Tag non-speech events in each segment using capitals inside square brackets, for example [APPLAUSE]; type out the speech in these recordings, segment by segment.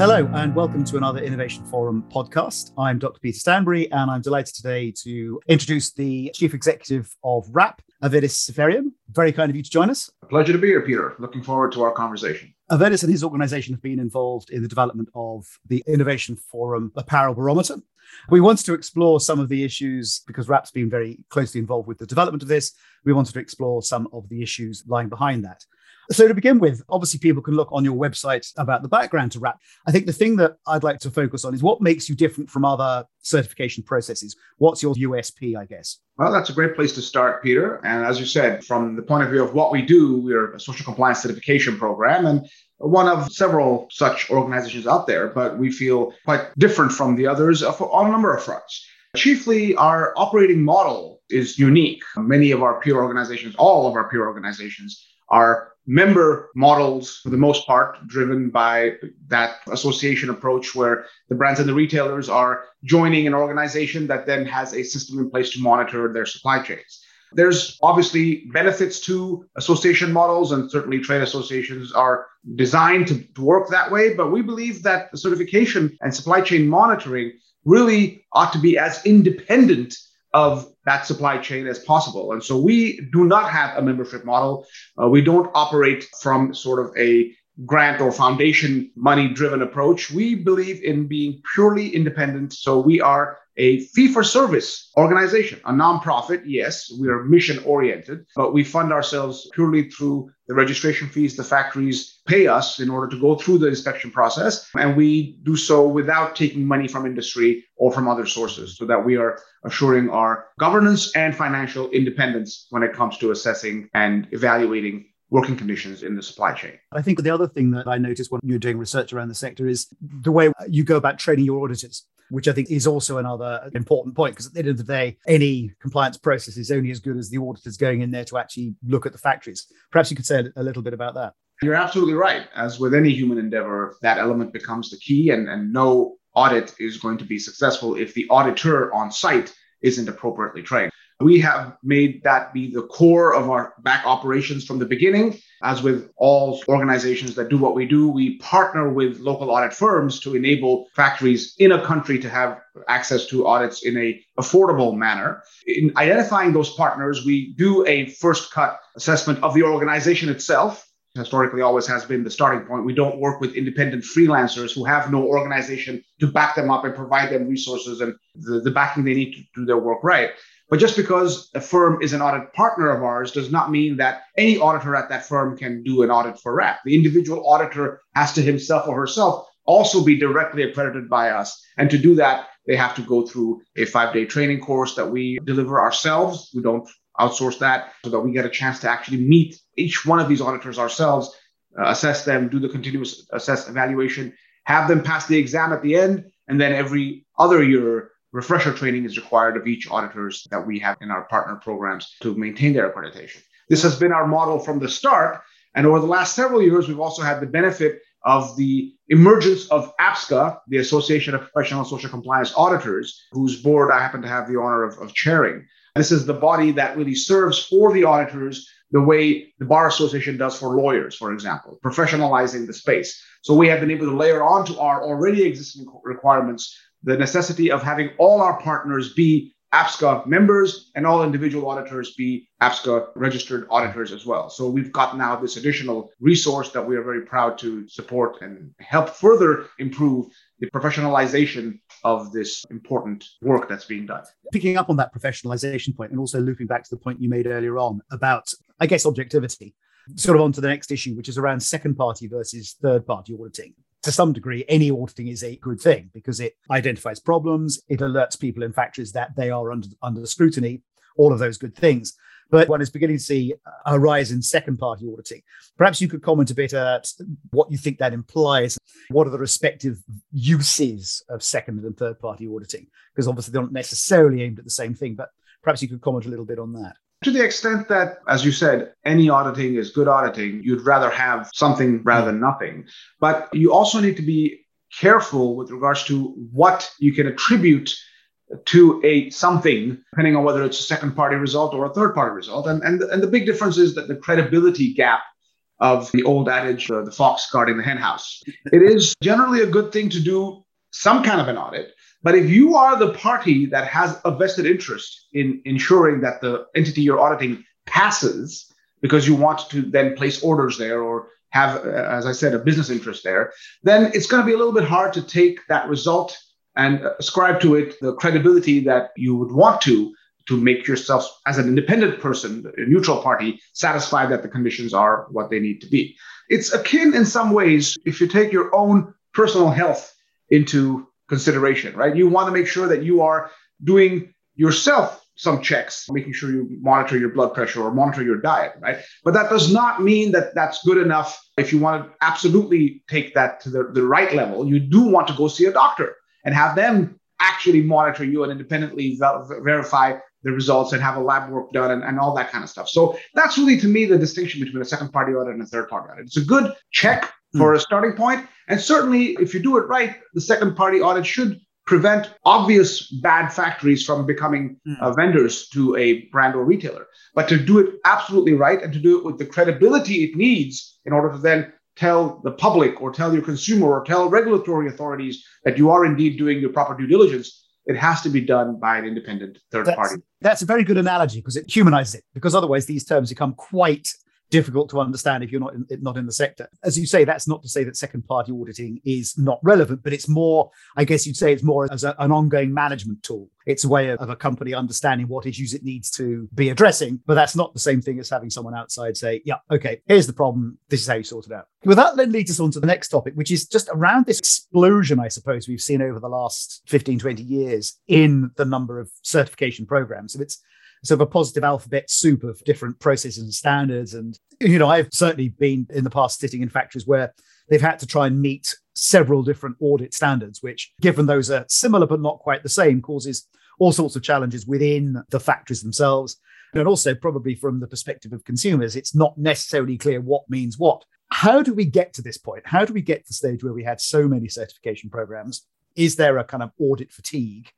Hello, and welcome to another Innovation Forum podcast. I'm Dr. Peter Stanbury, and I'm delighted today to introduce the Chief Executive of WRAP, Avedis Seferian. Very kind of you to join us. A pleasure to be here, Peter. Looking forward to our conversation. Avedis and his organization have been involved in the development of the Innovation Forum Apparel Barometer. We wanted to explore some of the issues because WRAP's been very closely involved with the development of this. We wanted to explore some of the issues lying behind that. So, to begin with, obviously, people can look on your website about the background to WRAP. I think the thing that I'd like to focus on is what makes you different from other certification processes. What's your USP, I guess? Well, that's a great place to start, Peter. And as you said, from the point of view of what we do, we're a social compliance certification program and one of several such organizations out there, but we feel quite different from the others on a number of fronts. Chiefly, our operating model is unique. Many of our peer organizations, all of our peer organizations, are member models for the most part driven by that association approach where the brands and the retailers are joining an organization that then has a system in place to monitor their supply chains. There's obviously benefits to association models and certainly trade associations are designed to, to work that way but we believe that certification and supply chain monitoring really ought to be as independent of that supply chain as possible. And so we do not have a membership model. Uh, we don't operate from sort of a grant or foundation money driven approach. We believe in being purely independent. So we are a fee for service organization, a nonprofit. Yes, we are mission oriented, but we fund ourselves purely through the registration fees the factories pay us in order to go through the inspection process. And we do so without taking money from industry or from other sources so that we are assuring our governance and financial independence when it comes to assessing and evaluating working conditions in the supply chain. I think the other thing that I noticed when you're doing research around the sector is the way you go about training your auditors which I think is also another important point because at the end of the day, any compliance process is only as good as the auditors going in there to actually look at the factories. Perhaps you could say a little bit about that. You're absolutely right. As with any human endeavor, that element becomes the key, and, and no audit is going to be successful if the auditor on site isn't appropriately trained. We have made that be the core of our back operations from the beginning. As with all organizations that do what we do, we partner with local audit firms to enable factories in a country to have access to audits in a affordable manner. In identifying those partners, we do a first cut assessment of the organization itself historically always has been the starting point. We don't work with independent freelancers who have no organization to back them up and provide them resources and the, the backing they need to do their work right. But just because a firm is an audit partner of ours does not mean that any auditor at that firm can do an audit for WRAP. The individual auditor has to himself or herself also be directly accredited by us. And to do that, they have to go through a five day training course that we deliver ourselves. We don't outsource that so that we get a chance to actually meet each one of these auditors ourselves, uh, assess them, do the continuous assess evaluation, have them pass the exam at the end. And then every other year, refresher training is required of each auditors that we have in our partner programs to maintain their accreditation. This has been our model from the start. And over the last several years, we've also had the benefit of the emergence of APSCA, the Association of Professional Social Compliance Auditors, whose board I happen to have the honor of, of chairing. This is the body that really serves for the auditors the way the Bar Association does for lawyers, for example, professionalizing the space. So we have been able to layer onto our already existing requirements the necessity of having all our partners be APSCA members and all individual auditors be APSCA registered auditors as well. So we've got now this additional resource that we are very proud to support and help further improve the professionalization of this important work that's being done. Picking up on that professionalization point and also looping back to the point you made earlier on about, I guess, objectivity, sort of on to the next issue, which is around second party versus third party auditing to some degree, any auditing is a good thing because it identifies problems, it alerts people in factories that they are under, under scrutiny, all of those good things. But one is beginning to see a rise in second party auditing. Perhaps you could comment a bit at what you think that implies. What are the respective uses of second and third party auditing? Because obviously they're not necessarily aimed at the same thing, but perhaps you could comment a little bit on that. To the extent that, as you said, any auditing is good auditing, you'd rather have something rather than nothing. But you also need to be careful with regards to what you can attribute to a something, depending on whether it's a second party result or a third party result. And, and, and the big difference is that the credibility gap of the old adage, uh, the fox guarding the henhouse. It is generally a good thing to do some kind of an audit. But if you are the party that has a vested interest in ensuring that the entity you're auditing passes because you want to then place orders there or have, uh, as I said, a business interest there, then it's going to be a little bit hard to take that result and ascribe to it the credibility that you would want to to make yourself as an independent person a neutral party satisfied that the conditions are what they need to be. It's akin in some ways if you take your own personal health into consideration right you want to make sure that you are doing yourself some checks making sure you monitor your blood pressure or monitor your diet right but that does not mean that that's good enough if you want to absolutely take that to the, the right level you do want to go see a doctor and have them actually monitor you and independently verify the results and have a lab work done and, and all that kind of stuff. So that's really to me the distinction between a second party audit and a third party audit. It's a good check for mm. a starting point, And certainly if you do it right, the second party audit should prevent obvious bad factories from becoming mm. uh, vendors to a brand or retailer. But to do it absolutely right and to do it with the credibility it needs in order to then tell the public or tell your consumer or tell regulatory authorities that you are indeed doing your proper due diligence, it has to be done by an independent third that's, party. That's a very good analogy because it humanizes it, because otherwise these terms become quite difficult to understand if you're not in, not in the sector. As you say, that's not to say that second party auditing is not relevant, but it's more, I guess you'd say it's more as a, an ongoing management tool. It's a way of, of, a company understanding what issues it needs to be addressing, but that's not the same thing as having someone outside say, yeah, okay, here's the problem. This is how you sort it out. Well, that then leads us on to the next topic, which is just around this explosion, I suppose, we've seen over the last 15, 20 years in the number of certification programs. So it's sort of a positive alphabet soup of different processes and standards. And, you know, I've certainly been in the past sitting in factories where they've had to try and meet several different audit standards, which, given those are similar but not quite the same, causes all sorts of challenges within the factories themselves. And also, probably from the perspective of consumers, it's not necessarily clear what means what. How do we get to this point? How do we get to the stage where we had so many certification programs? Is there a kind of audit fatigue?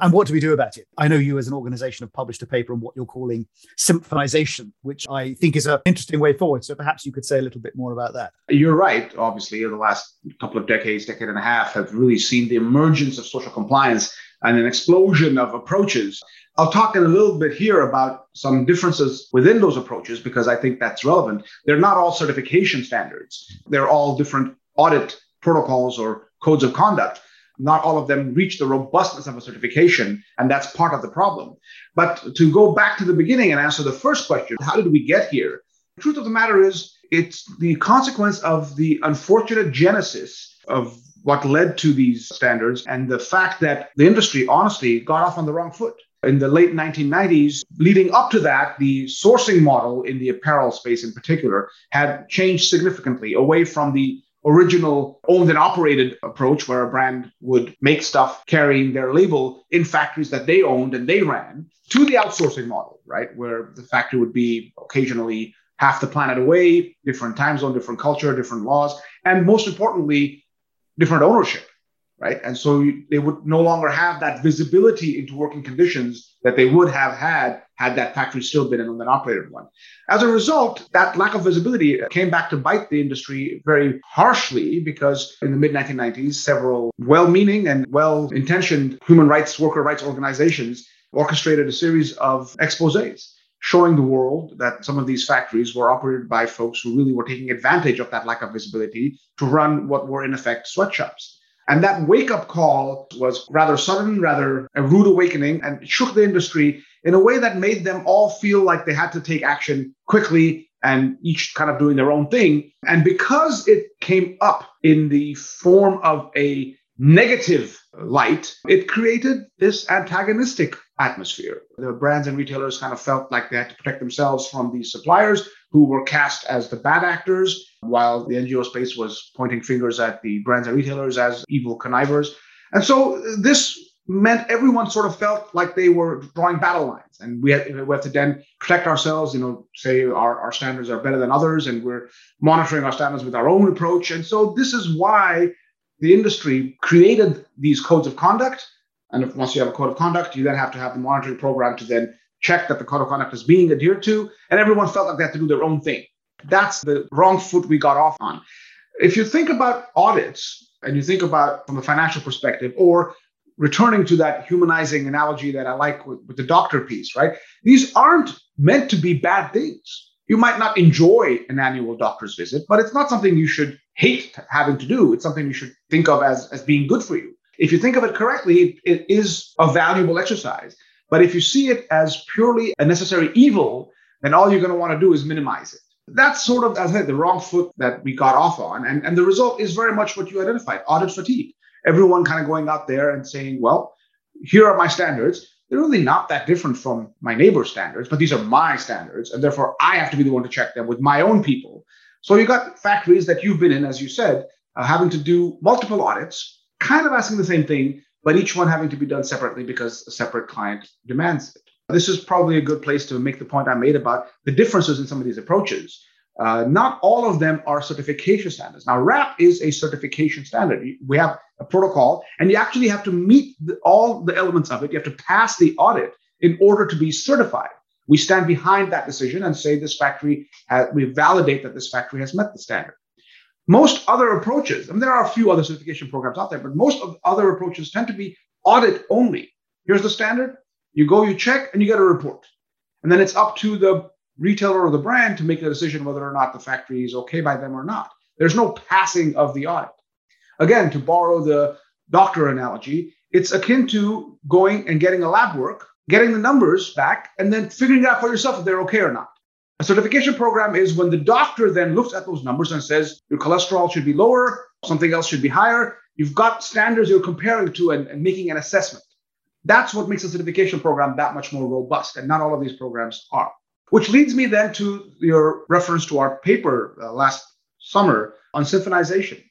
And what do we do about it? I know you, as an organization, have published a paper on what you're calling symphonization, which I think is an interesting way forward. So perhaps you could say a little bit more about that. You're right. Obviously, the last couple of decades, decade and a half, have really seen the emergence of social compliance and an explosion of approaches. I'll talk in a little bit here about some differences within those approaches because I think that's relevant. They're not all certification standards, they're all different audit protocols or codes of conduct not all of them reach the robustness of a certification, and that's part of the problem. But to go back to the beginning and answer the first question, how did we get here? The truth of the matter is, it's the consequence of the unfortunate genesis of what led to these standards and the fact that the industry honestly got off on the wrong foot. In the late 1990s, leading up to that, the sourcing model in the apparel space in particular had changed significantly away from the original owned and operated approach where a brand would make stuff carrying their label in factories that they owned and they ran to the outsourcing model, right? Where the factory would be occasionally half the planet away, different time zone, different culture, different laws, and most importantly, different ownership right? And so they would no longer have that visibility into working conditions that they would have had had that factory still been an owned and operated one. As a result, that lack of visibility came back to bite the industry very harshly because in the mid 1990s, several well meaning and well intentioned human rights, worker rights organizations orchestrated a series of exposes showing the world that some of these factories were operated by folks who really were taking advantage of that lack of visibility to run what were in effect sweatshops. And that wake up call was rather sudden, rather a rude awakening, and shook the industry in a way that made them all feel like they had to take action quickly and each kind of doing their own thing. And because it came up in the form of a negative light, it created this antagonistic atmosphere. The brands and retailers kind of felt like they had to protect themselves from these suppliers who were cast as the bad actors, while the NGO space was pointing fingers at the brands and retailers as evil connivers. And so this meant everyone sort of felt like they were drawing battle lines and we had, we have to then protect ourselves you know say our, our standards are better than others and we're monitoring our standards with our own approach and so this is why the industry created these codes of conduct and if, once you have a code of conduct you then have to have the monitoring program to then check that the code of conduct is being adhered to, and everyone felt like they had to do their own thing. That's the wrong foot we got off on. If you think about audits and you think about from a financial perspective, or returning to that humanizing analogy that I like with, with the doctor piece, right? These aren't meant to be bad things. You might not enjoy an annual doctor's visit, but it's not something you should hate having to do. It's something you should think of as, as being good for you. If you think of it correctly, it, it is a valuable exercise. But if you see it as purely a necessary evil, then all you're going to want to do is minimize it. That's sort of, as I said, the wrong foot that we got off on. And, and the result is very much what you identified audit fatigue. Everyone kind of going out there and saying, well, here are my standards. They're really not that different from my neighbor's standards, but these are my standards. And therefore, I have to be the one to check them with my own people. So you've got factories that you've been in, as you said, uh, having to do multiple audits, kind of asking the same thing, but each one having to be done separately because a separate client demands it. This is probably a good place to make the point I made about the differences in some of these approaches. Uh, not all of them are certification standards. Now, WRAP is a certification standard. We have a protocol, and you actually have to meet the, all the elements of it. You have to pass the audit in order to be certified. We stand behind that decision and say this factory, has, we validate that this factory has met the standard. Most other approaches, I and there are a few other certification programs out there, but most of the other approaches tend to be audit only. Here's the standard. You go, you check, and you get a report. And then it's up to the retailer or the brand to make a decision whether or not the factory is okay by them or not. There's no passing of the audit. Again, to borrow the doctor analogy, it's akin to going and getting a lab work, getting the numbers back, and then figuring out for yourself if they're okay or not. A certification program is when the doctor then looks at those numbers and says your cholesterol should be lower, something else should be higher. You've got standards you're comparing to and, and making an assessment. That's what makes a certification program that much more robust, and not all of these programs are. Which leads me then to your reference to our paper uh, last summer on symphonization.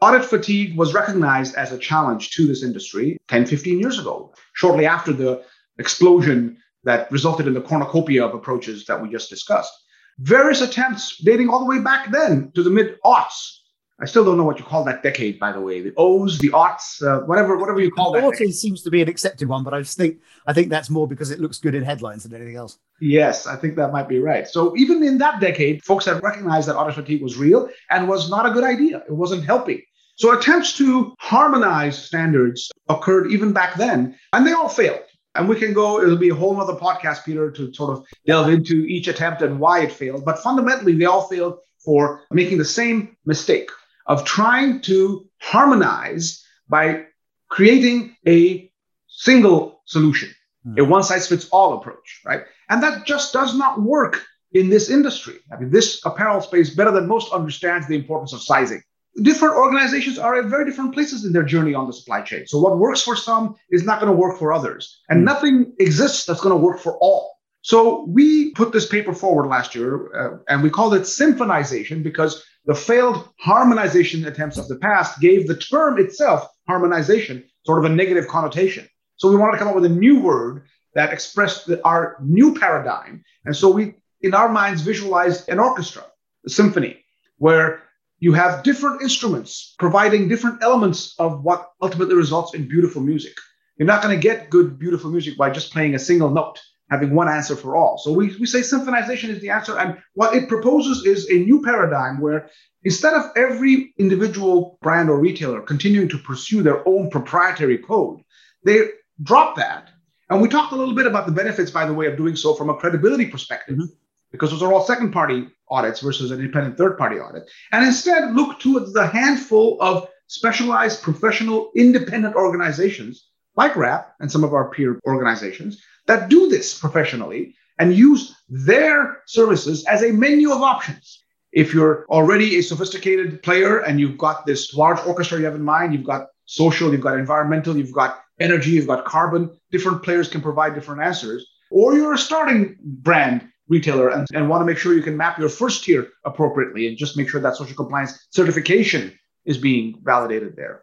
Audit fatigue was recognized as a challenge to this industry 10, 15 years ago, shortly after the explosion that resulted in the cornucopia of approaches that we just discussed. Various attempts dating all the way back then to the mid aughts I still don't know what you call that decade, by the way. The O's, the aughts, uh, whatever, whatever you call that. Aughts seems to be an accepted one, but I just think I think that's more because it looks good in headlines than anything else. Yes, I think that might be right. So even in that decade, folks had recognized that audit fatigue was real and was not a good idea. It wasn't helping. So attempts to harmonize standards occurred even back then, and they all failed. And we can go, it'll be a whole other podcast, Peter, to sort of delve into each attempt and why it failed. But fundamentally, they all failed for making the same mistake of trying to harmonize by creating a single solution, mm. a one size fits all approach, right? And that just does not work in this industry. I mean, this apparel space, better than most, understands the importance of sizing. Different organizations are at very different places in their journey on the supply chain. So, what works for some is not going to work for others. And mm. nothing exists that's going to work for all. So, we put this paper forward last year uh, and we called it Symphonization because the failed harmonization attempts of the past gave the term itself, harmonization, sort of a negative connotation. So we wanted to come up with a new word that expressed the, our new paradigm. And so we, in our minds, visualized an orchestra, a symphony, where you have different instruments providing different elements of what ultimately results in beautiful music. You're not going to get good, beautiful music by just playing a single note having one answer for all. So we, we say symphonization is the answer. And what it proposes is a new paradigm where instead of every individual brand or retailer continuing to pursue their own proprietary code, they drop that. And we talked a little bit about the benefits, by the way, of doing so from a credibility perspective, mm-hmm. because those are all second party audits versus an independent third party audit. And instead look to the handful of specialized professional independent organizations like WRAP and some of our peer organizations that do this professionally and use their services as a menu of options. If you're already a sophisticated player and you've got this large orchestra you have in mind, you've got social, you've got environmental, you've got energy, you've got carbon, different players can provide different answers. Or you're a starting brand retailer and, and want to make sure you can map your first tier appropriately and just make sure that social compliance certification is being validated there.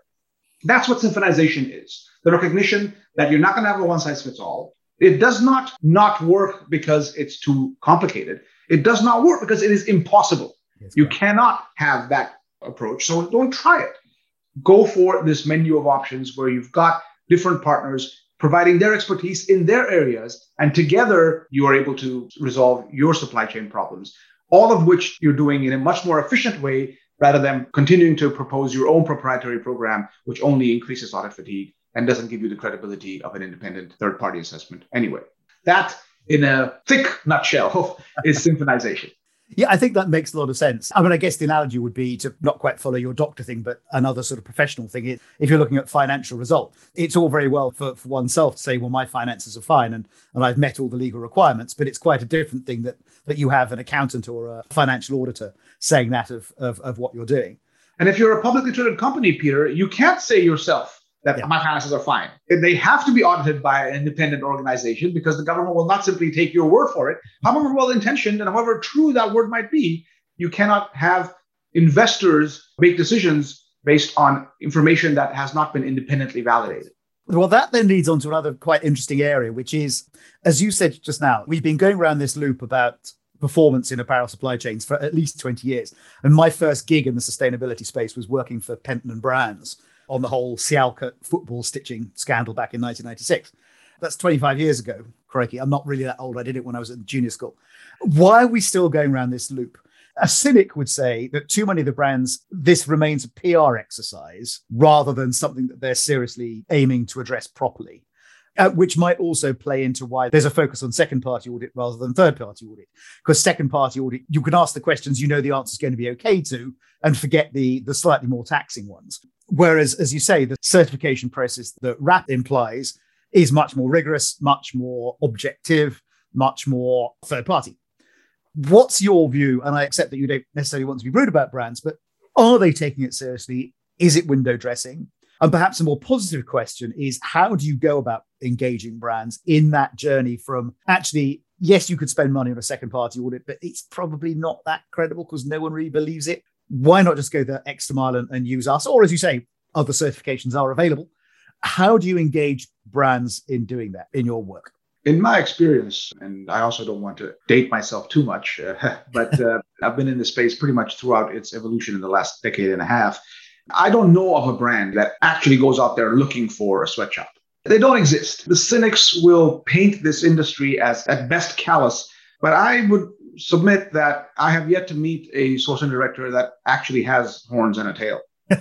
That's what symphonization is the recognition that you're not going to have a one size fits all. It does not not work because it's too complicated. It does not work because it is impossible. Yes, you cannot have that approach. So don't try it. Go for this menu of options where you've got different partners providing their expertise in their areas, and together you are able to resolve your supply chain problems. all of which you're doing in a much more efficient way rather than continuing to propose your own proprietary program, which only increases audit fatigue and doesn't give you the credibility of an independent third party assessment anyway. That, in a thick nutshell, [LAUGHS] is symphonization. Yeah, I think that makes a lot of sense. I mean, I guess the analogy would be to not quite follow your doctor thing, but another sort of professional thing. If you're looking at financial result, it's all very well for, for oneself to say, well, my finances are fine and, and I've met all the legal requirements, but it's quite a different thing that, that you have an accountant or a financial auditor saying that of, of, of what you're doing. And if you're a publicly traded company, Peter, you can't say yourself, that yeah. my finances are fine. They have to be audited by an independent organization because the government will not simply take your word for it. However well intentioned and however true that word might be, you cannot have investors make decisions based on information that has not been independently validated. Well, that then leads on to another quite interesting area, which is, as you said just now, we've been going around this loop about performance in apparel supply chains for at least 20 years. And my first gig in the sustainability space was working for Pentland Brands on the whole Sialkot football stitching scandal back in 1996. That's 25 years ago. Crikey, I'm not really that old. I did it when I was at junior school. Why are we still going around this loop? A cynic would say that too many of the brands, this remains a PR exercise rather than something that they're seriously aiming to address properly. Uh, which might also play into why there's a focus on second party audit rather than third party audit. Because second party audit, you can ask the questions you know the answer is going to be okay to and forget the, the slightly more taxing ones. Whereas, as you say, the certification process that WRAP implies is much more rigorous, much more objective, much more third party. What's your view? And I accept that you don't necessarily want to be rude about brands, but are they taking it seriously? Is it window dressing? And perhaps a more positive question is how do you go about engaging brands in that journey from actually, yes, you could spend money on a second party audit, but it's probably not that credible because no one really believes it why not just go the extra mile and, and use us? Or as you say, other certifications are available. How do you engage brands in doing that in your work? In my experience, and I also don't want to date myself too much, uh, [LAUGHS] but uh, I've been in the space pretty much throughout its evolution in the last decade and a half. I don't know of a brand that actually goes out there looking for a sweatshop. They don't exist. The cynics will paint this industry as at best callous, but I would submit that I have yet to meet a sourcing director that actually has horns and a tail. [LAUGHS]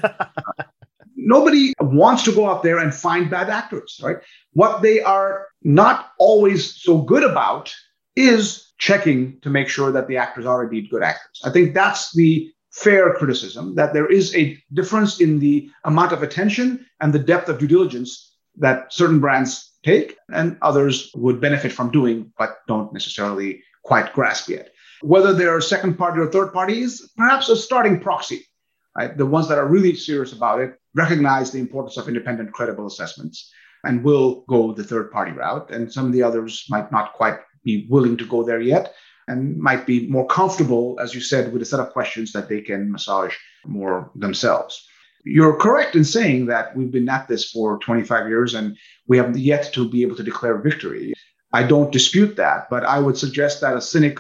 Nobody wants to go out there and find bad actors, right? What they are not always so good about is checking to make sure that the actors are indeed good actors. I think that's the fair criticism that there is a difference in the amount of attention and the depth of due diligence that certain brands take and others would benefit from doing, but don't necessarily quite grasp yet. Whether they're second party or third party is perhaps a starting proxy. Right? The ones that are really serious about it recognize the importance of independent, credible assessments and will go the third party route. And some of the others might not quite be willing to go there yet and might be more comfortable, as you said, with a set of questions that they can massage more themselves. You're correct in saying that we've been at this for 25 years and we have yet to be able to declare victory. I don't dispute that, but I would suggest that a cynic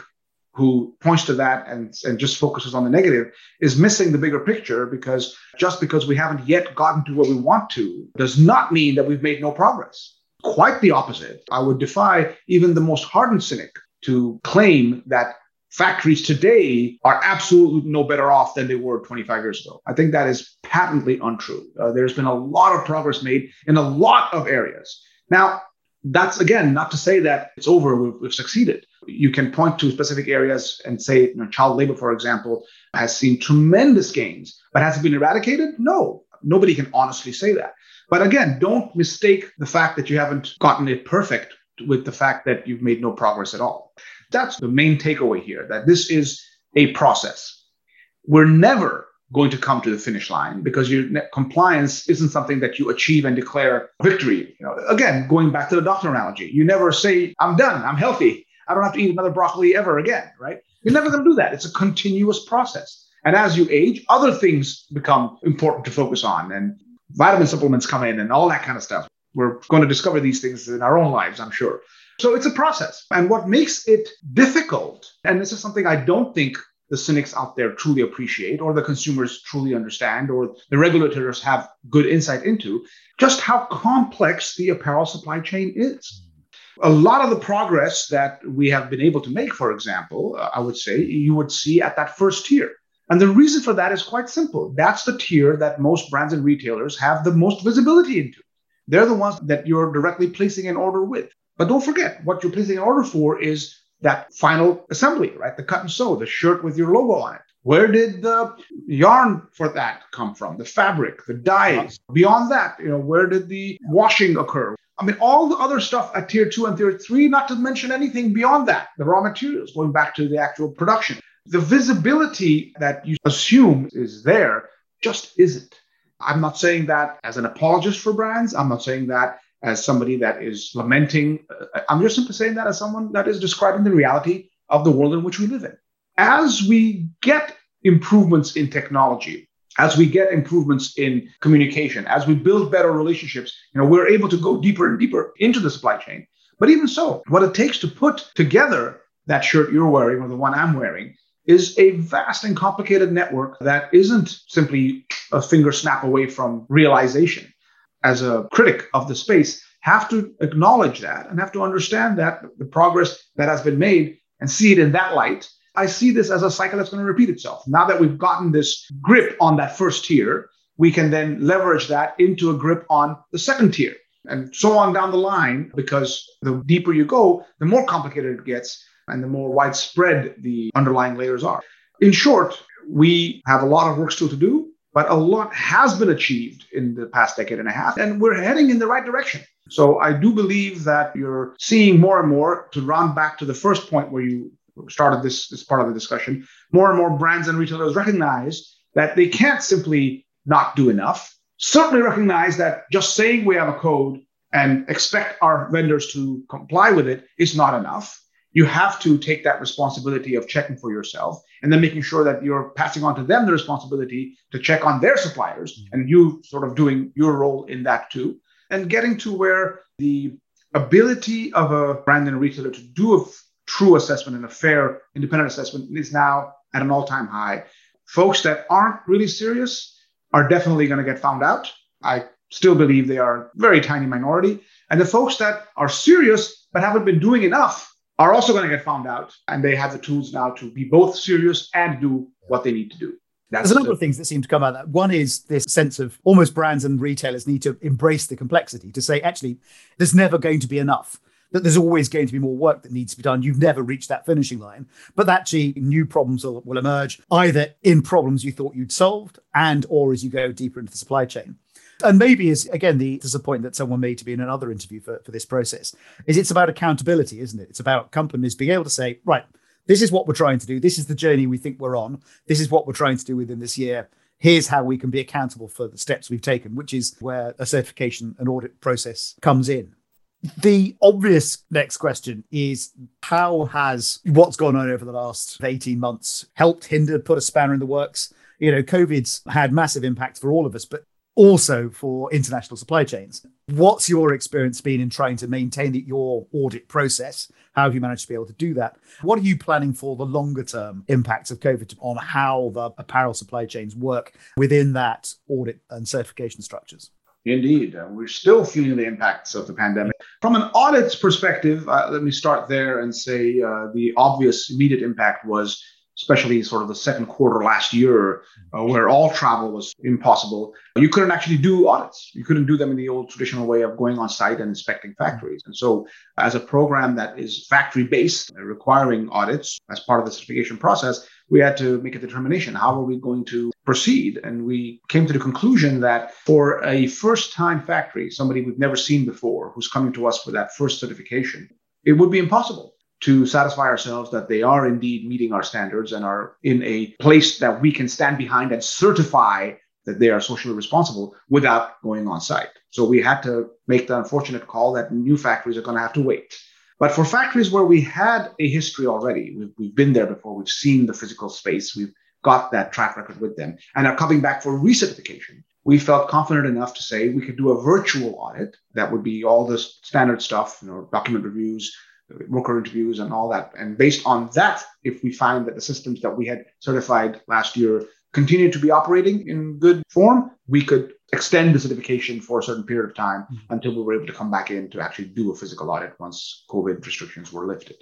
who points to that and, and just focuses on the negative is missing the bigger picture because just because we haven't yet gotten to where we want to does not mean that we've made no progress. Quite the opposite. I would defy even the most hardened cynic to claim that factories today are absolutely no better off than they were 25 years ago. I think that is patently untrue. Uh, there's been a lot of progress made in a lot of areas. Now, that's again not to say that it's over, we've, we've succeeded. You can point to specific areas and say, you know, child labor, for example, has seen tremendous gains, but has it been eradicated? No, nobody can honestly say that. But again, don't mistake the fact that you haven't gotten it perfect with the fact that you've made no progress at all. That's the main takeaway here that this is a process. We're never going to come to the finish line because your compliance isn't something that you achieve and declare victory. You know, again, going back to the doctor analogy, you never say, I'm done, I'm healthy, I don't have to eat another broccoli ever again, right? You're never going to do that. It's a continuous process. And as you age, other things become important to focus on, and vitamin supplements come in and all that kind of stuff. We're going to discover these things in our own lives, I'm sure. So it's a process. And what makes it difficult, and this is something I don't think the cynics out there truly appreciate, or the consumers truly understand, or the regulators have good insight into just how complex the apparel supply chain is. A lot of the progress that we have been able to make, for example, uh, I would say you would see at that first tier. And the reason for that is quite simple. That's the tier that most brands and retailers have the most visibility into. They're the ones that you're directly placing an order with. But don't forget, what you're placing an order for is that final assembly, right? The cut and sew, the shirt with your logo on it. Where did the yarn for that come from? The fabric, the dyes. Beyond that, you know, where did the washing occur? I mean, all the other stuff at tier two and tier three, not to mention anything beyond that, the raw materials, going back to the actual production. The visibility that you assume is there just isn't. I'm not saying that as an apologist for brands. I'm not saying that as somebody that is lamenting. Uh, I'm just simply saying that as someone that is describing the reality of the world in which we live in. As we get improvements in technology, as we get improvements in communication, as we build better relationships, you know, we're able to go deeper and deeper into the supply chain. But even so, what it takes to put together that shirt you're wearing or the one I'm wearing is a vast and complicated network that isn't simply a finger snap away from realization. As a critic of the space, have to acknowledge that and have to understand that the progress that has been made and see it in that light. I see this as a cycle that's going to repeat itself. Now that we've gotten this grip on that first tier, we can then leverage that into a grip on the second tier and so on down the line, because the deeper you go, the more complicated it gets and the more widespread the underlying layers are. In short, we have a lot of work still to do, but a lot has been achieved in the past decade and a half, and we're heading in the right direction. So I do believe that you're seeing more and more to round back to the first point where you started this, this part of the discussion. More and more brands and retailers recognize that they can't simply not do enough. Certainly recognize that just saying we have a code and expect our vendors to comply with it is not enough you have to take that responsibility of checking for yourself and then making sure that you're passing on to them the responsibility to check on their suppliers mm-hmm. and you sort of doing your role in that too. And getting to where the ability of a brand and retailer to do a f- true assessment and a fair independent assessment is now at an all-time high. Folks that aren't really serious are definitely going to get found out. I still believe they are a very tiny minority. And the folks that are serious but haven't been doing enough are also going to get found out. And they have the tools now to be both serious and do what they need to do. That's There's a number of things that seem to come out of that. One is this sense of almost brands and retailers need to embrace the complexity to say, actually, there's never going to be enough. That there's always going to be more work that needs to be done. You've never reached that finishing line, but actually new problems will, will emerge either in problems you thought you'd solved and or as you go deeper into the supply chain and maybe is again the point that someone made to be in another interview for, for this process is it's about accountability isn't it? It's about companies being able to say right this is what we're trying to do. This is the journey we think we're on. This is what we're trying to do within this year. Here's how we can be accountable for the steps we've taken which is where a certification and audit process comes in. The obvious next question is how has what's gone on over the last 18 months helped hinder put a spanner in the works? You know covid's had massive impacts for all of us but also for international supply chains. What's your experience been in trying to maintain the, your audit process? How have you managed to be able to do that? What are you planning for the longer term impacts of COVID on how the apparel supply chains work within that audit and certification structures? Indeed. Uh, we're still feeling the impacts of the pandemic. From an audit's perspective, uh, let me start there and say uh, the obvious immediate impact was especially sort of the second quarter last year, uh, where all travel was impossible. You couldn't actually do audits. You couldn't do them in the old traditional way of going on site and inspecting factories. And so, as a program that is factory based, requiring audits as part of the certification process, we had to make a determination how are we going to proceed? And we came to the conclusion that for a first time factory, somebody we've never seen before, who's coming to us for that first certification, it would be impossible to satisfy ourselves that they are indeed meeting our standards and are in a place that we can stand behind and certify that they are socially responsible without going on site. So we had to make the unfortunate call that new factories are going to have to wait. But for factories where we had a history already, we've, we've been there before, we've seen the physical space, we've got that track record with them, and are coming back for recertification. We felt confident enough to say we could do a virtual audit that would be all the standard stuff, you know, document reviews, worker interviews and all that. And based on that, if we find that the systems that we had certified last year continue to be operating in good form, we could extend the certification for a certain period of time mm-hmm. until we were able to come back in to actually do a physical audit once COVID restrictions were lifted.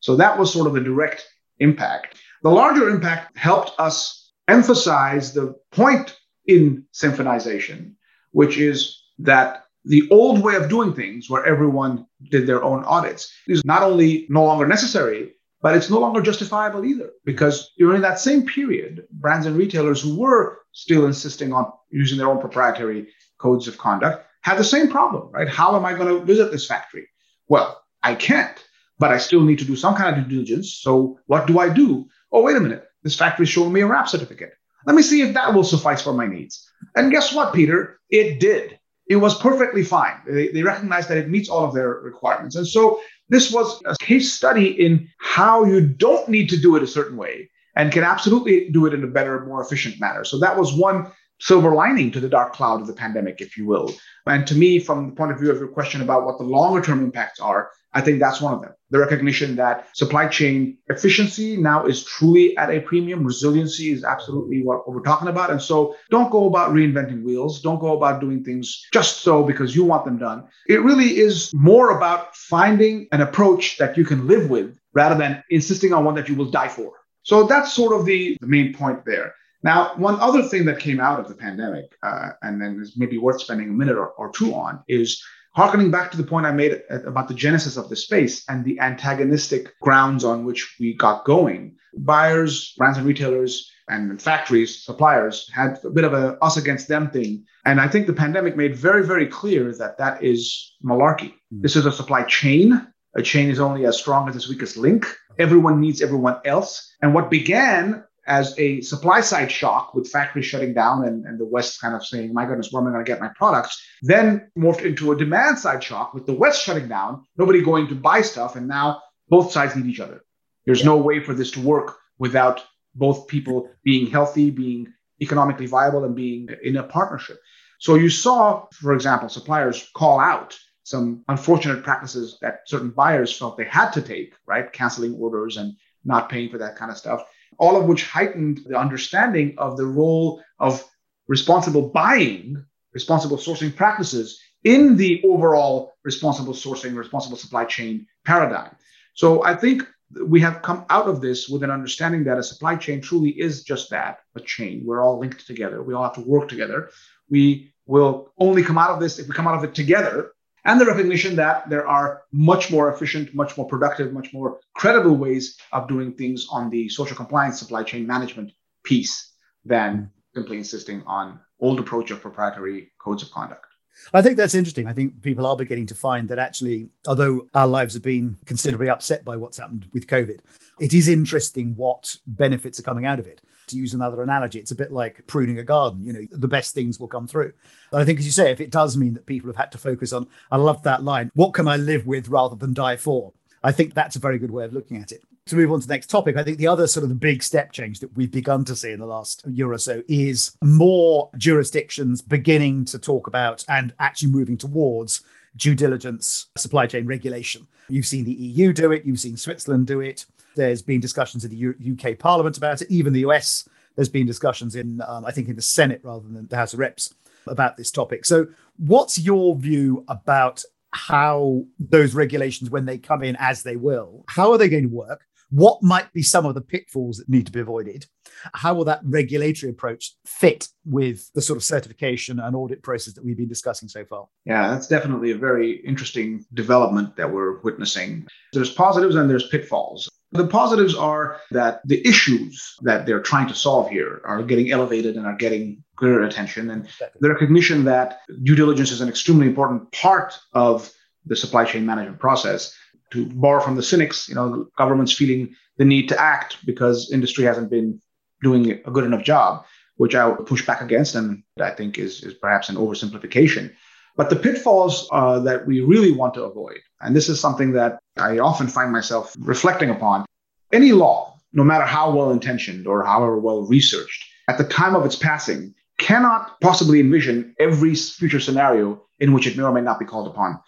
So that was sort of the direct impact. The larger impact helped us emphasize the point in symphonization, which is that the old way of doing things, where everyone did their own audits, is not only no longer necessary, but it's no longer justifiable either. Because during that same period, brands and retailers who were still insisting on using their own proprietary codes of conduct had the same problem, right? How am I going to visit this factory? Well, I can't, but I still need to do some kind of due diligence. So what do I do? Oh, wait a minute. This factory is showing me a WRAP certificate. Let me see if that will suffice for my needs. And guess what, Peter? It did. It was perfectly fine. They, they recognized that it meets all of their requirements. And so this was a case study in how you don't need to do it a certain way and can absolutely do it in a better, more efficient manner. So that was one silver lining to the dark cloud of the pandemic, if you will. And to me, from the point of view of your question about what the longer term impacts are, I think that's one of them. The recognition that supply chain efficiency now is truly at a premium. Resiliency is absolutely what, we're talking about. And so don't go about reinventing wheels. Don't go about doing things just so because you want them done. It really is more about finding an approach that you can live with rather than insisting on one that you will die for. So that's sort of the, the main point there. Now, one other thing that came out of the pandemic, uh, and then is maybe worth spending a minute or, or two on, is harkening back to the point I made about the genesis of the space and the antagonistic grounds on which we got going. Buyers, brands and retailers, and factories, suppliers had a bit of a us against them thing. And I think the pandemic made very, very clear that that is malarkey. Mm. This is a supply chain. A chain is only as strong as its weakest link. Everyone needs everyone else. And what began as a supply side shock with factories shutting down and, and the West kind of saying, my goodness, where am I going to get my products? Then morphed into a demand side shock with the West shutting down, nobody going to buy stuff. And now both sides need each other. There's yeah. no way for this to work without both people being healthy, being economically viable, and being in a partnership. So you saw, for example, suppliers call out some unfortunate practices that certain buyers felt they had to take, right? Canceling orders and not paying for that kind of stuff all of which heightened the understanding of the role of responsible buying, responsible sourcing practices in the overall responsible sourcing, responsible supply chain paradigm. So I think we have come out of this with an understanding that a supply chain truly is just that a chain. We're all linked together. We all have to work together. We will only come out of this if we come out of it together and the recognition that there are much more efficient, much more productive, much more credible ways of doing things on the social compliance supply chain management piece than simply insisting on old approach of proprietary codes of conduct. I think that's interesting. I think people are beginning to find that actually, although our lives have been considerably upset by what's happened with COVID, it is interesting what benefits are coming out of it to use another analogy, it's a bit like pruning a garden. You know, the best things will come through. I think, as you say, if it does mean that people have had to focus on, I love that line, what can I live with rather than die for? I think that's a very good way of looking at it. To move on to the next topic, I think the other sort of the big step change that we've begun to see in the last year or so is more jurisdictions beginning to talk about and actually moving towards due diligence supply chain regulation. You've seen the EU do it, you've seen Switzerland do it. There's been discussions in the U- UK Parliament about it. Even the US, there's been discussions in, um, I think, in the Senate rather than the House of Reps about this topic. So, what's your view about how those regulations, when they come in as they will, how are they going to work? What might be some of the pitfalls that need to be avoided? How will that regulatory approach fit with the sort of certification and audit process that we've been discussing so far? Yeah, that's definitely a very interesting development that we're witnessing. There's positives and there's pitfalls. The positives are that the issues that they're trying to solve here are getting elevated and are getting greater attention. And the recognition that due diligence is an extremely important part of the supply chain management process. To borrow from the cynics, you know, the government's feeling the need to act because industry hasn't been doing a good enough job, which I would push back against, and I think is, is perhaps an oversimplification. But the pitfalls uh, that we really want to avoid, and this is something that I often find myself reflecting upon, any law, no matter how well intentioned or however well researched, at the time of its passing, cannot possibly envision every future scenario in which it may or may not be called upon.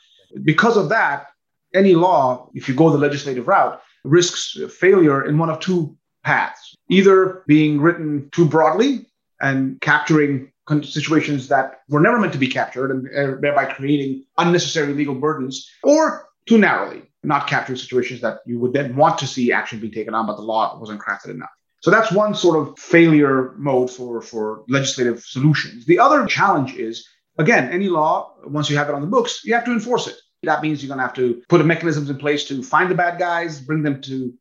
Because of that, any law, if you go the legislative route, risks failure in one of two paths either being written too broadly and capturing situations that were never meant to be captured and uh, thereby creating unnecessary legal burdens, or too narrowly, not capturing situations that you would then want to see action being taken on, but the law wasn't crafted enough. So that's one sort of failure mode for, for legislative solutions. The other challenge is, again, any law, once you have it on the books, you have to enforce it. That means you're going to have to put mechanisms in place to find the bad guys, bring them to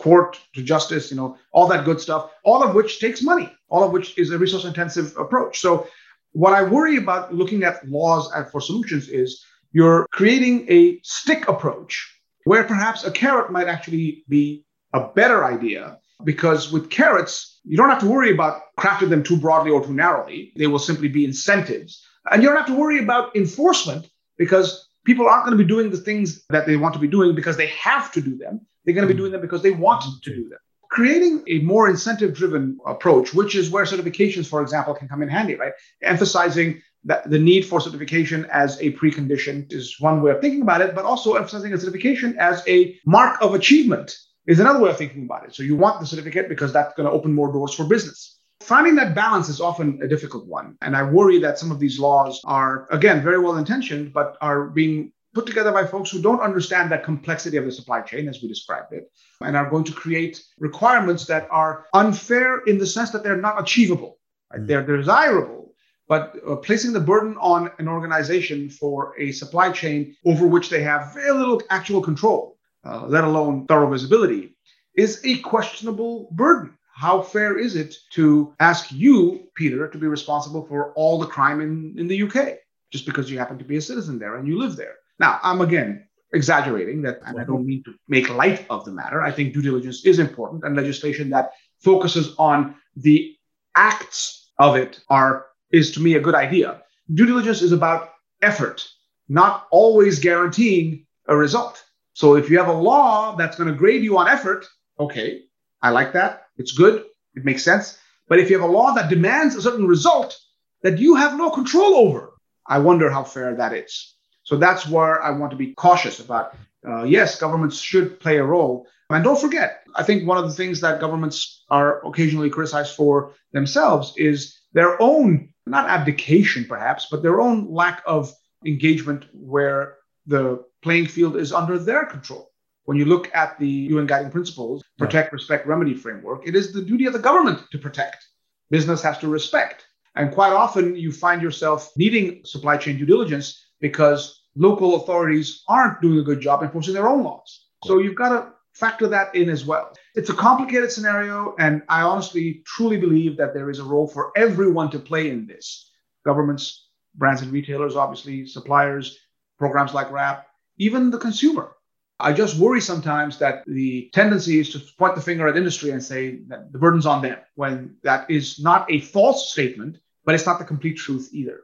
court, to justice, you know, all that good stuff, all of which takes money, all of which is a resource intensive approach. So, what I worry about looking at laws for solutions is you're creating a stick approach where perhaps a carrot might actually be a better idea because with carrots, you don't have to worry about crafting them too broadly or too narrowly. They will simply be incentives. And you don't have to worry about enforcement because people aren't going to be doing the things that they want to be doing because they have to do them. They're going to be mm. doing them because they want to do them. Creating a more incentive driven approach, which is where certifications, for example, can come in handy, right? Emphasizing that the need for certification as a precondition is one way of thinking about it, but also emphasizing a certification as a mark of achievement is another way of thinking about it. So you want the certificate because that's going to open more doors for business. Finding that balance is often a difficult one. And I worry that some of these laws are, again, very well intentioned, but are being put together by folks who don't understand that complexity of the supply chain as we described it and are going to create requirements that are unfair in the sense that they're not achievable right? mm. they're desirable but uh, placing the burden on an organization for a supply chain over which they have very little actual control uh, let alone thorough visibility, is a questionable burden. How fair is it to ask you, Peter, to be responsible for all the crime in, in the UK just because you happen to be a citizen there and you live there? Now, I'm again exaggerating that, and I don't mean to make light of the matter. I think due diligence is important, and legislation that focuses on the acts of it are is to me a good idea. Due diligence is about effort, not always guaranteeing a result. So if you have a law that's going to grade you on effort, okay, I like that. It's good. It makes sense. But if you have a law that demands a certain result that you have no control over, I wonder how fair that is. So that's where I want to be cautious about. Uh, yes, governments should play a role. And don't forget, I think one of the things that governments are occasionally criticized for themselves is their own, not abdication perhaps, but their own lack of engagement where the playing field is under their control. When you look at the UN guiding principles, protect, respect, remedy framework, it is the duty of the government to protect. Business has to respect. And quite often you find yourself needing supply chain due diligence because local authorities aren't doing a good job enforcing their own laws. So you've got to factor that in as well. It's a complicated scenario, and I honestly truly believe that there is a role for everyone to play in this governments, brands and retailers, obviously, suppliers, programs like WRAP, even the consumer. I just worry sometimes that the tendency is to point the finger at industry and say that the burden's on them when that is not a false statement, but it's not the complete truth either.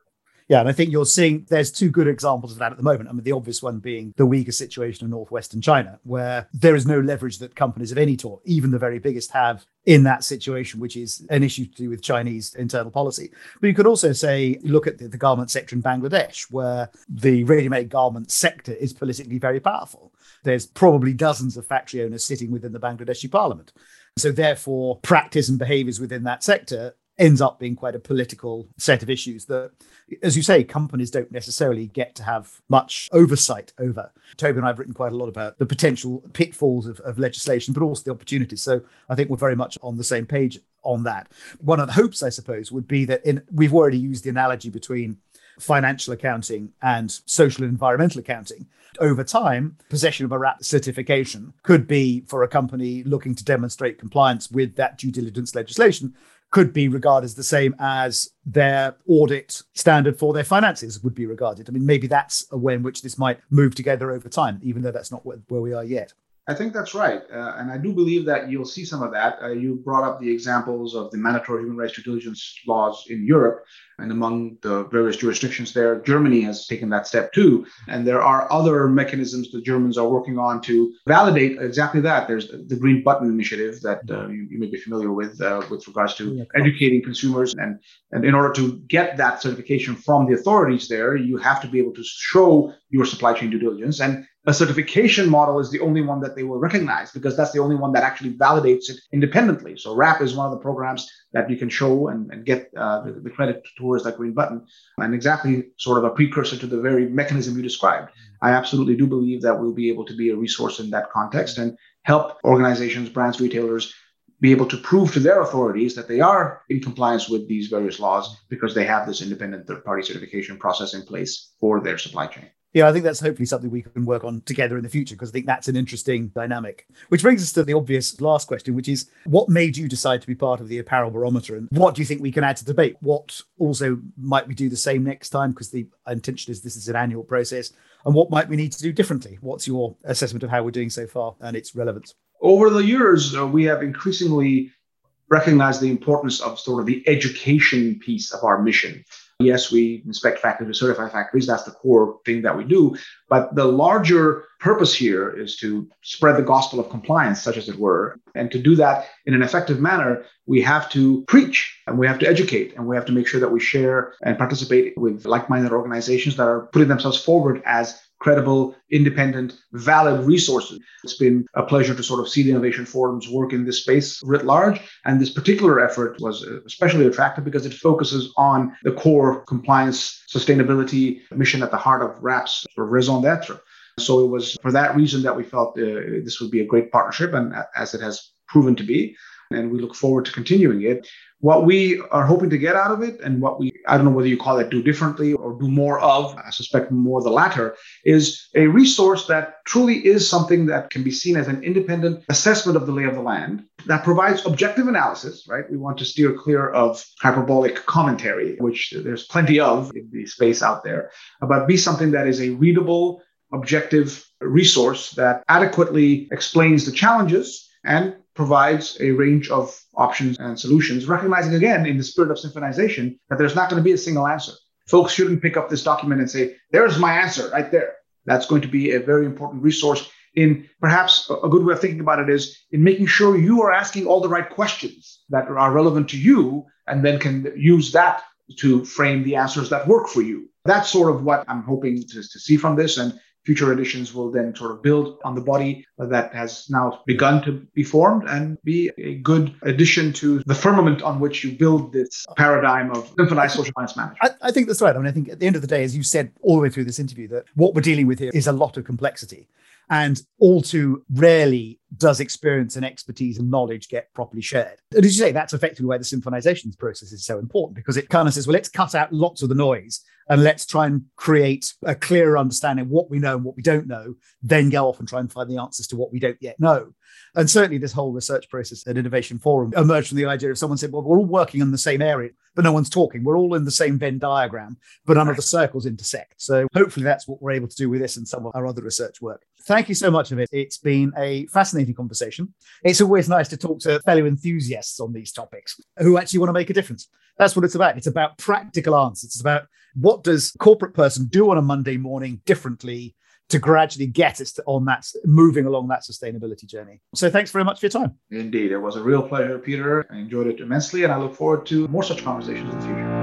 Yeah, and I think you're seeing there's two good examples of that at the moment. I mean, the obvious one being the Uyghur situation in northwestern China, where there is no leverage that companies of any sort, even the very biggest, have in that situation, which is an issue to do with Chinese internal policy. But you could also say, look at the, the garment sector in Bangladesh, where the ready made garment sector is politically very powerful. There's probably dozens of factory owners sitting within the Bangladeshi parliament. So, therefore, practice and behaviors within that sector ends up being quite a political set of issues that, as you say, companies don't necessarily get to have much oversight over. Toby and I have written quite a lot about the potential pitfalls of, of legislation, but also the opportunities. So I think we're very much on the same page on that. One of the hopes, I suppose, would be that in, we've already used the analogy between financial accounting and social and environmental accounting. Over time, possession of a WRAP certification could be for a company looking to demonstrate compliance with that due diligence legislation could be regarded as the same as their audit standard for their finances would be regarded. I mean, maybe that's a way in which this might move together over time, even though that's not where, we are yet. I think that's right. Uh, and I do believe that you'll see some of that. Uh, you brought up the examples of the mandatory human rights due diligence laws in Europe. And among the various jurisdictions there, Germany has taken that step too. And there are other mechanisms the Germans are working on to validate exactly that. There's the Green Button Initiative that uh, you, you, may be familiar with, uh, with regards to educating consumers. And, and in order to get that certification from the authorities there, you have to be able to show your supply chain due diligence. And a certification model is the only one that they will recognize because that's the only one that actually validates it independently. So WRAP is one of the programs that you can show and, and get uh, the, the, credit towards that green button, and exactly sort of a precursor to the very mechanism you described. I absolutely do believe that we'll be able to be a resource in that context and help organizations, brands, retailers be able to prove to their authorities that they are in compliance with these various laws because they have this independent third party certification process in place for their supply chain. Yeah, I think that's hopefully something we can work on together in the future because I think that's an interesting dynamic. Which brings us to the obvious last question, which is what made you decide to be part of the apparel barometer and what do you think we can add to debate? What also might we do the same next time? Because the intention is this is an annual process. And what might we need to do differently? What's your assessment of how we're doing so far and its relevance? Over the years, uh, we have increasingly recognized the importance of sort of the education piece of our mission. Yes, we inspect factories, we certify factories. That's the core thing that we do. But the larger purpose here is to spread the gospel of compliance, such as it were. And to do that in an effective manner, we have to preach and we have to educate and we have to make sure that we share and participate with like minded organizations that are putting themselves forward as credible, independent, valid resources. It's been a pleasure to sort of see the Innovation Forum's work in this space writ large. And this particular effort was especially attractive because it focuses on the core compliance, sustainability mission at the heart of WRAP's raison d'etre. So it was for that reason that we felt uh, this would be a great partnership, and as it has proven to be and we look forward to continuing it. What we are hoping to get out of it, and what we, I don't know whether you call it do differently or do more of, I suspect more the latter, is a resource that truly is something that can be seen as an independent assessment of the lay of the land that provides objective analysis, right? We want to steer clear of hyperbolic commentary, which there's plenty of in the space out there, but be something that is a readable, objective resource that adequately explains the challenges and provides a range of options and solutions, recognizing again in the spirit of symphonization that there's not going to be a single answer. Folks shouldn't pick up this document and say, there's my answer right there. That's going to be a very important resource in perhaps a good way of thinking about it is in making sure you are asking all the right questions that are relevant to you and then can use that to frame the answers that work for you. That's sort of what I'm hoping to, to see from this. And future editions will then sort of build on the body that has now begun to be formed and be a good addition to the firmament on which you build this paradigm of symphonized social finance management. I, I think that's right. I mean, I think at the end of the day, as you said all the way through this interview, that what we're dealing with here is a lot of complexity. And all too rarely does experience and expertise and knowledge get properly shared. And as you say, that's effectively why the symphonization process is so important because it kind of says, well, let's cut out lots of the noise and let's try and create a clearer understanding of what we know and what we don't know, then go off and try and find the answers to what we don't yet know. And certainly, this whole research process at Innovation Forum emerged from the idea of someone said, Well, we're all working in the same area, but no one's talking. We're all in the same Venn diagram, but none of the circles intersect. So hopefully, that's what we're able to do with this and some of our other research work. Thank you so much of it. It's been a fascinating conversation. It's always nice to talk to fellow enthusiasts on these topics who actually want to make a difference. That's what it's about. It's about practical answers. It's about what does corporate person do on a Monday morning differently to gradually get us on that moving along that sustainability journey. So thanks very much for your time. Indeed, it was a real pleasure, Peter. I enjoyed it immensely, and I look forward to more such conversations in the future.